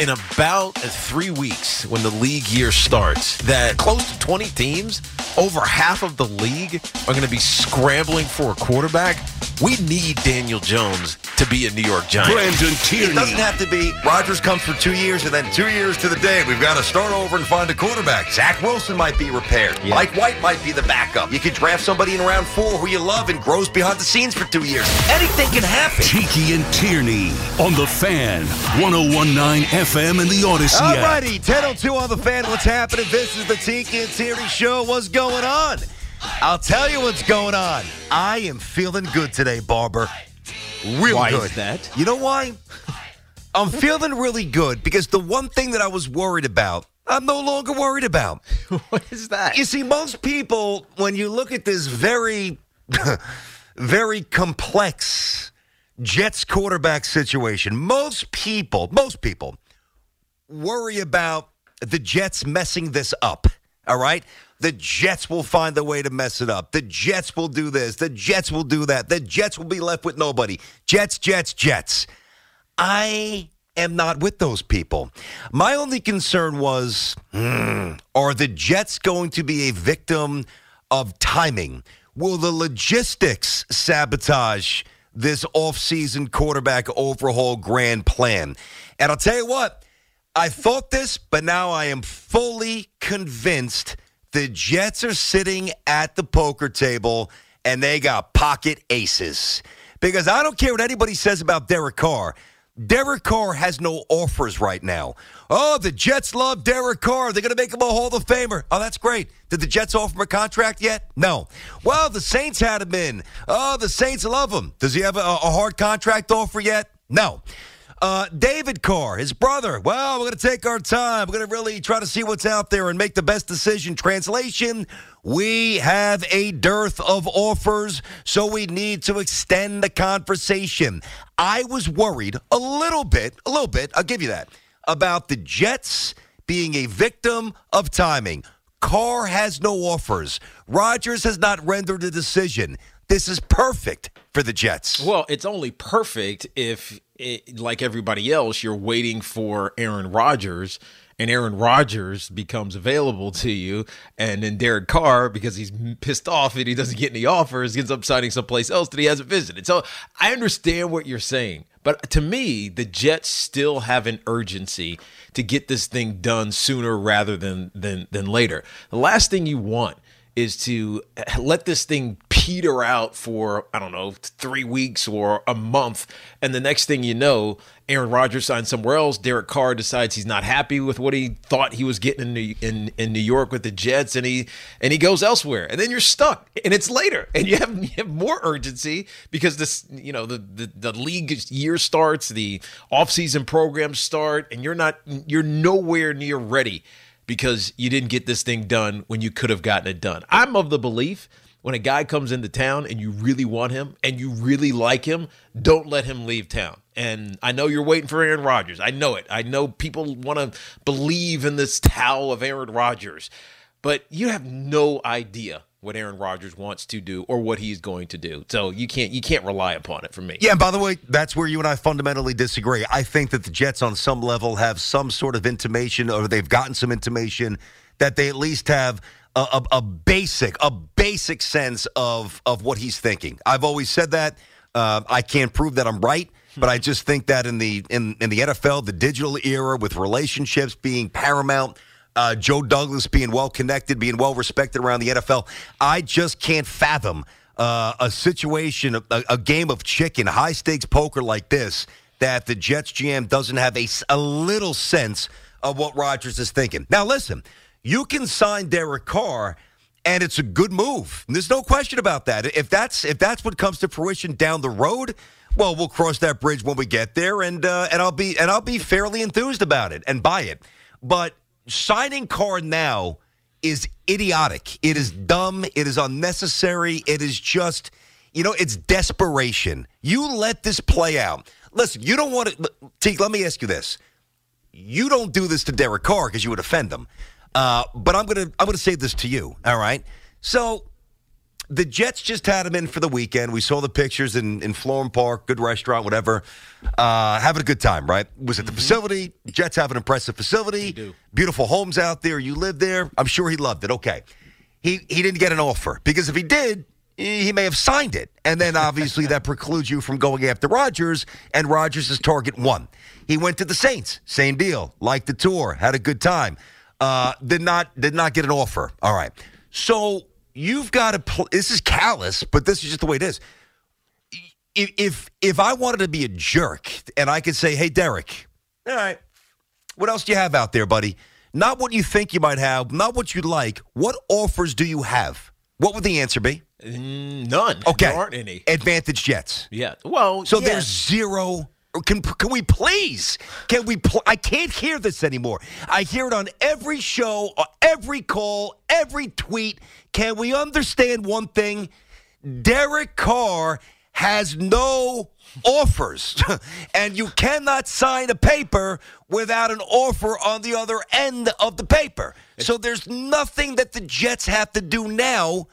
in about three weeks, when the league year starts, that close to 20 teams, over half of the league, are going to be scrambling for a quarterback. We need Daniel Jones to be a New York Giant. Brandon Tierney. It doesn't have to be Rodgers comes for two years and then two years to the day. We've got to start over and find a quarterback. Zach Wilson might be repaired. Yeah. Mike White might be the backup. You could draft somebody in round four who you love and grows behind the scenes for two years. Anything can happen. Tiki and Tierney on the fan. 1019 FM and the Audacy All app. righty, 1002 on the fan. What's happening? This is the Tiki and Tierney show. What's going on? I'll tell you what's going on. I am feeling good today, Barber. Real Why good. is that? You know why? I'm feeling really good because the one thing that I was worried about, I'm no longer worried about. what is that? You see, most people, when you look at this very, very complex Jets quarterback situation, most people, most people worry about the Jets messing this up. All right? The Jets will find a way to mess it up. The Jets will do this. The Jets will do that. The Jets will be left with nobody. Jets, Jets, Jets. I am not with those people. My only concern was hmm, are the Jets going to be a victim of timing? Will the logistics sabotage this offseason quarterback overhaul grand plan? And I'll tell you what, I thought this, but now I am fully convinced the Jets are sitting at the poker table and they got pocket aces. Because I don't care what anybody says about Derek Carr. Derek Carr has no offers right now. Oh, the Jets love Derek Carr. They're going to make him a Hall of Famer. Oh, that's great. Did the Jets offer him a contract yet? No. Well, the Saints had him in. Oh, the Saints love him. Does he have a, a hard contract offer yet? No. Uh, David Carr, his brother. Well, we're going to take our time. We're going to really try to see what's out there and make the best decision. Translation We have a dearth of offers, so we need to extend the conversation. I was worried a little bit, a little bit, I'll give you that, about the Jets being a victim of timing. Carr has no offers. Rodgers has not rendered a decision. This is perfect for the Jets. Well, it's only perfect if, it, like everybody else, you're waiting for Aaron Rodgers and Aaron Rodgers becomes available to you, and then Derek Carr, because he's pissed off and he doesn't get any offers, ends up signing someplace else that he hasn't visited. So I understand what you're saying, but to me, the Jets still have an urgency to get this thing done sooner rather than than than later. The last thing you want is to let this thing peter out for I don't know three weeks or a month, and the next thing you know, Aaron Rodgers signs somewhere else. Derek Carr decides he's not happy with what he thought he was getting in New, in, in New York with the Jets, and he and he goes elsewhere, and then you're stuck, and it's later, and you have you have more urgency because this you know the the, the league year starts, the offseason programs start, and you're not you're nowhere near ready because you didn't get this thing done when you could have gotten it done. I'm of the belief when a guy comes into town and you really want him and you really like him, don't let him leave town. And I know you're waiting for Aaron Rodgers. I know it. I know people want to believe in this towel of Aaron Rodgers, but you have no idea what Aaron Rodgers wants to do or what he's going to do. So you can't you can't rely upon it for me. Yeah, and by the way, that's where you and I fundamentally disagree. I think that the Jets, on some level, have some sort of intimation, or they've gotten some intimation that they at least have a, a, a basic, a basic sense of of what he's thinking. I've always said that. Uh, I can't prove that I'm right, but I just think that in the in in the NFL, the digital era, with relationships being paramount. Uh, Joe Douglas being well connected, being well respected around the NFL. I just can't fathom uh, a situation, a, a game of chicken, high stakes poker like this, that the Jets GM doesn't have a, a little sense of what Rodgers is thinking. Now, listen, you can sign Derek Carr, and it's a good move. There's no question about that. If that's if that's what comes to fruition down the road, well, we'll cross that bridge when we get there, and uh, and I'll be and I'll be fairly enthused about it and buy it. But signing Carr now is idiotic. It is dumb. It is unnecessary. It is just, you know, it's desperation. You let this play out. Listen, you don't want to. Teak, let me ask you this. You don't do this to Derek Carr because you would offend him. Uh, but I'm gonna I'm gonna say this to you. All right. So the Jets just had him in for the weekend. We saw the pictures in, in Florham Park, good restaurant, whatever. Uh, having a good time, right? Was at the facility. Jets have an impressive facility. Beautiful homes out there. You live there. I'm sure he loved it. Okay. He he didn't get an offer because if he did, he he may have signed it. And then obviously that precludes you from going after Rodgers, and Rodgers is target one. He went to the Saints, same deal. Liked the tour, had a good time. Uh, did not did not get an offer. All right. So you've got to. Pl- this is callous, but this is just the way it is. If if if I wanted to be a jerk and I could say, "Hey, Derek, all right, what else do you have out there, buddy? Not what you think you might have, not what you'd like. What offers do you have? What would the answer be? None. Okay, There aren't any. Advantage Jets. Yeah. Well, So yes. there's zero. Can can we please? Can we? Pl- I can't hear this anymore. I hear it on every show, uh, every call, every tweet. Can we understand one thing? Derek Carr has no offers, and you cannot sign a paper without an offer on the other end of the paper. So there's nothing that the Jets have to do now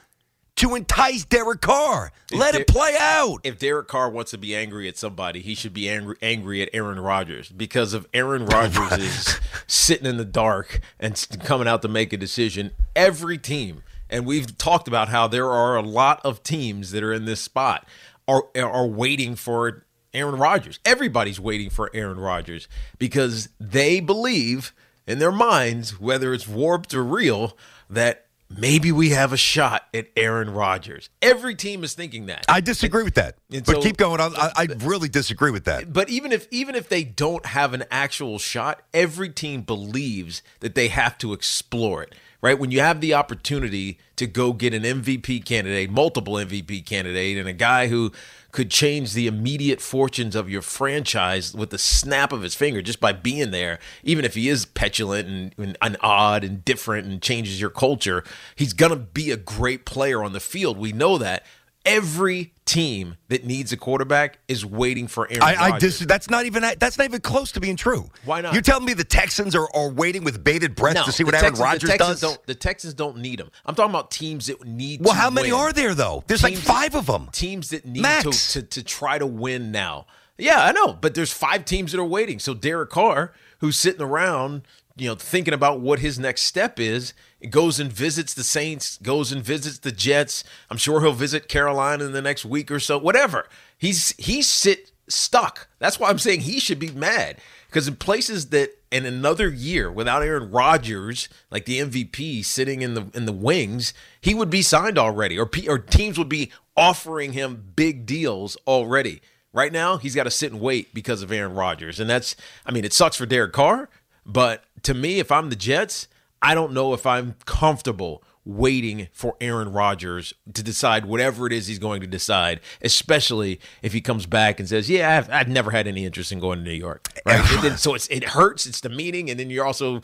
to entice Derek Carr. Let it play out. if Derek Carr wants to be angry at somebody, he should be angry, angry at Aaron Rodgers because if Aaron Rodgers is sitting in the dark and coming out to make a decision, every team, and we've talked about how there are a lot of teams that are in this spot are are waiting for Aaron Rodgers. Everybody's waiting for Aaron Rodgers because they believe in their minds, whether it's warped or real, that maybe we have a shot at Aaron Rodgers. Every team is thinking that. I disagree with that. And but so- keep going. I, I, I really disagree with that. but even if even if they don't have an actual shot, every team believes that they have to explore it. Right? When you have the opportunity to go get an MVP candidate, multiple MVP candidate, and a guy who could change the immediate fortunes of your franchise with the snap of his finger just by being there, even if he is petulant and, and, and odd and different and changes your culture, he's gonna be a great player on the field. We know that. Every team that needs a quarterback is waiting for Aaron I, I dis- that's not even that's not even close to being true. Why not? You're telling me the Texans are, are waiting with bated breath to see what the Aaron Rodgers the Texans does? Don't, the Texans don't need him. I'm talking about teams that need. Well, how many win. are there though? There's like five of them. Teams that need to, to to try to win now. Yeah, I know, but there's five teams that are waiting. So Derek Carr, who's sitting around, you know, thinking about what his next step is, goes and visits the Saints, goes and visits the Jets. I'm sure he'll visit Carolina in the next week or so. Whatever. He's he's sit stuck. That's why I'm saying he should be mad because in places that in another year without Aaron Rodgers, like the MVP sitting in the in the wings, he would be signed already, or P, or teams would be offering him big deals already. Right now, he's got to sit and wait because of Aaron Rodgers, and that's I mean, it sucks for Derek Carr, but to me, if I'm the Jets, I don't know if I'm comfortable waiting for Aaron Rodgers to decide whatever it is he's going to decide, especially if he comes back and says, "Yeah, I've, I've never had any interest in going to New York." Right? Then- so it's it hurts. It's the meaning, and then you're also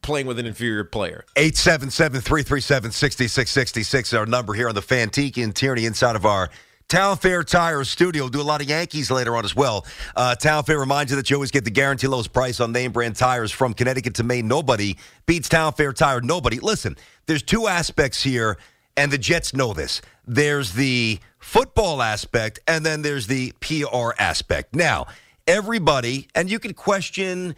playing with an inferior player. 877-337-6666 our number here on the Fantiki and Tierney inside of our Town Fair Tire Studio. We'll do a lot of Yankees later on as well. Uh, Town Fair reminds you that you always get the guarantee lowest price on name brand tires from Connecticut to Maine. Nobody beats Town Fair Tire. Nobody. Listen, there's two aspects here, and the Jets know this. There's the football aspect, and then there's the PR aspect. Now, everybody, and you can question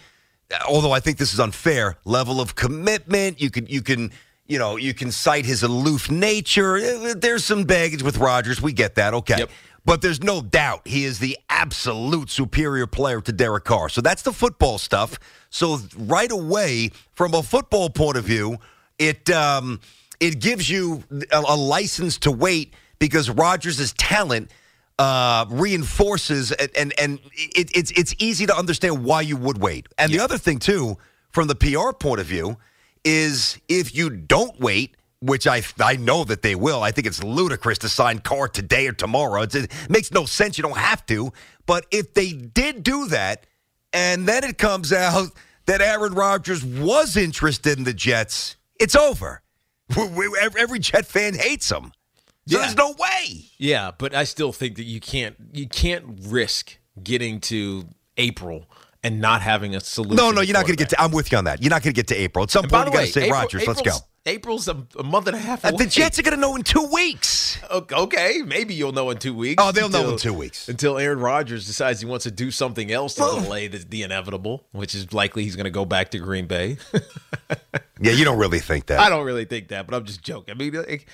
although I think this is unfair, level of commitment. You can you can you know you can cite his aloof nature. Eh, There's some baggage with Rodgers. We get that. Okay. Yep. But there's no doubt he is the absolute superior player to Derek Carr. So that's the football stuff. So right away, from a football point of view, it um, it gives you a, a license to wait because Rodgers' talent uh, reinforces and and, and it, it's it's easy to understand why you would wait. And the other thing too, from the PR point of view, is if you don't wait. Which I I know that they will. I think it's ludicrous to sign Carr today or tomorrow. It's, it makes no sense. You don't have to. But if they did do that, and then it comes out that Aaron Rodgers was interested in the Jets, it's over. Every Jet fan hates him. So Yeah. there's no way. Yeah, but I still think that you can't you can't risk getting to April and not having a solution. No, no, you're not going to get to. I'm with you on that. You're not going to get to April. At some And point, you got to say, April- Rodgers, let's go. April's- April's a, a month and a half Uh, away. the Jets are going to know in two weeks. Okay, maybe you'll know in two weeks. Oh, they'll know in two weeks. Until Aaron Rodgers decides he wants to do something else to delay the, the inevitable, which is likely he's going to go back to Green Bay. Yeah, you don't really think that. I don't really think that, but I'm just joking. I mean, like,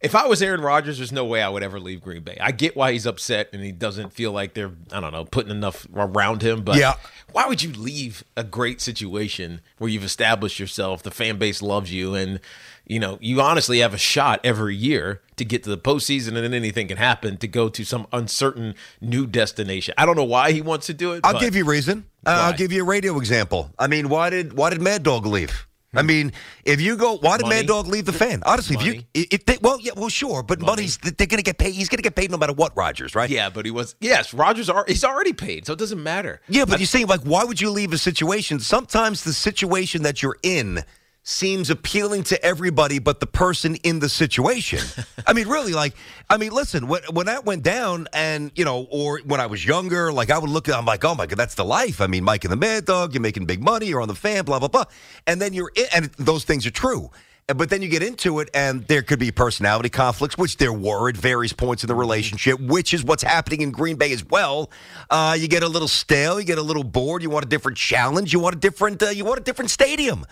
if I was Aaron Rodgers, there's no way I would ever leave Green Bay. I get why he's upset and he doesn't feel like they're, I don't know, putting enough around him. But Yeah. why would you leave a great situation where you've established yourself, the fan base loves you, and you know you honestly have a shot every year to get to the postseason, and then anything can happen to go to some uncertain new destination. I don't know why he wants to do it. I'll give you a reason. Uh, I'll give you a radio example. I mean, why did why did Mad Dog leave? I mean, if you go, why did Money. Mad Dog leave the fan? Honestly, if you, if they, well, yeah, well, sure, but money's they're going to get paid. He's going to get paid no matter what, Rodgers, right? Yeah, but he was yes. Rodgers are he's already paid, so it doesn't matter. Yeah, but you're saying like, why would you leave a situation? Sometimes the situation that you're in seems appealing to everybody but the person in the situation. I mean, really, like, I mean, listen, when, when that went down, and you know, or when I was younger, like I would look at, I'm like, oh my god, that's the life. I mean, Mike and the Mad Dog, you're making big money, you're on the fan, blah blah blah, and then you're in, and those things are true. But then you get into it, and there could be personality conflicts, which there were at various points in the relationship, which is what's happening in Green Bay as well. Uh, you get a little stale, you get a little bored, you want a different challenge, you want a different, uh, you want a different stadium.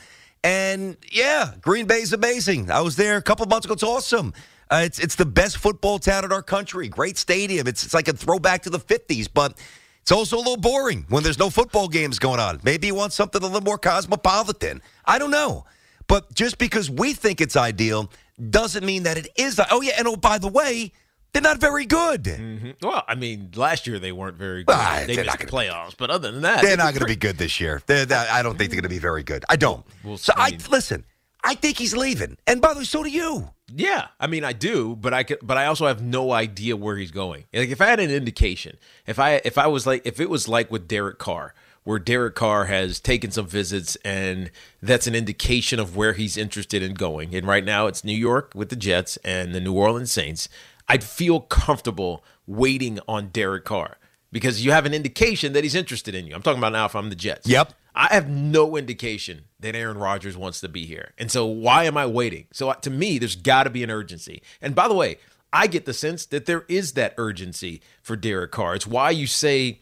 And yeah, Green Bay's amazing. I was there a couple months ago. It's awesome. Uh, it's it's the best football town in our country. Great stadium. It's it's like a throwback to the '50s, but it's also a little boring when there's no football games going on. Maybe you want something a little more cosmopolitan. I don't know. But just because we think it's ideal doesn't mean that it is. Oh yeah, and oh by the way, they're not very good. Well, I mean, last year they weren't very good. Ah, they they're missed the playoffs, but other than that, They're they not going to be good this year. They're, they're- I don't think they're going to be very good. I don't. We'll so I listen. I think he's leaving. And by the way, so do you. Yeah, I mean, I do, but I could, but I also have no idea where he's going. Like, if I had an indication, if I if I was like, if it was like with Derek Carr, where Derek Carr has taken some visits, and that's an indication of where he's interested in going. And right now, it's New York with the Jets and the New Orleans Saints. I'd feel comfortable waiting on Derek Carr because you have an indication that he's interested in you. I'm talking about now if I'm the Jets. Yep. I have no indication that Aaron Rodgers wants to be here. And so why am I waiting? So to me, there's got to be an urgency. And by the way, I get the sense that there is that urgency for Derek Carr. It's why you say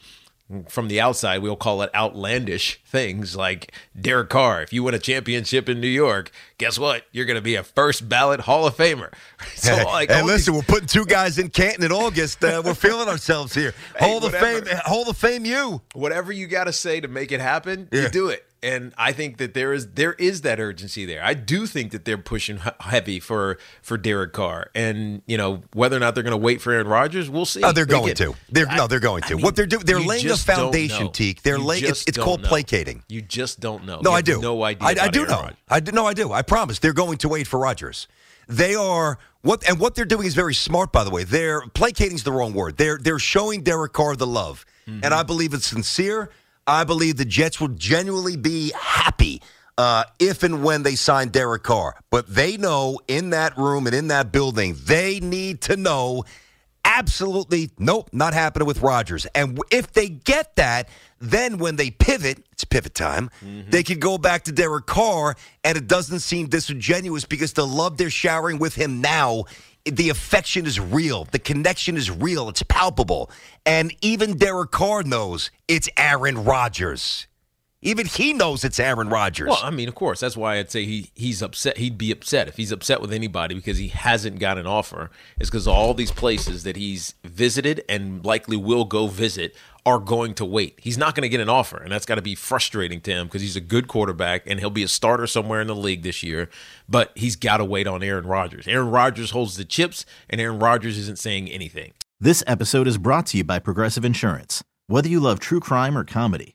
from the outside, we'll call it outlandish things like Derek Carr. If you win a championship in New York, guess what? You're going to be a first ballot Hall of Famer. So like, hey, listen, these- we're putting two guys in Canton in August. Uh, we're feeling ourselves here. Hey, Hall of fame, Hall of Fame, you. whatever you got to say to make it happen, Yeah. you do it. And I think that there is there is that urgency there. I do think that they're pushing heavy for for Derek Carr, and you know whether or not they're going to wait for Aaron Rodgers, we'll see. Oh, they're But going again, to. They're I- no, they're going I to. mean, what they're doing, they're laying a foundation. Teak. They're laying. It's, it's called know. placating. You just don't know. No, I have do. No idea. I, I do Aaron know. Rodgers. I do. No, I do. I promise. They're going to wait for Rodgers. They are what, and what they're doing is very smart. By the way, they're placating is the wrong word. They're they're showing Derek Carr the love, Mm-hmm. and I believe it's sincere. I believe the Jets will genuinely be happy uh, if and when they sign Derek Carr. But they know in that room and in that building, they need to know absolutely nope, not happening with Rodgers. And if they get that, then when they pivot, it's pivot time, they could go back to Derek Carr, and it doesn't seem disingenuous because the love they're showering with him now. The affection is real. The connection is real. It's palpable. And even Derek Carr knows it's Aaron Rodgers. Even he knows it's Aaron Rodgers. Well, I mean, of course, that's why I'd say he he's upset. He'd be upset if he's upset with anybody because he hasn't got an offer. It's because all these places that he's visited and likely will go visit are going to wait. He's not going to get an offer, and that's got to be frustrating to him because he's a good quarterback and he'll be a starter somewhere in the league this year. But he's got to wait on Aaron Rodgers. Aaron Rodgers holds the chips, and Aaron Rodgers isn't saying anything. This episode is brought to you by Progressive Insurance. Whether you love true crime or comedy,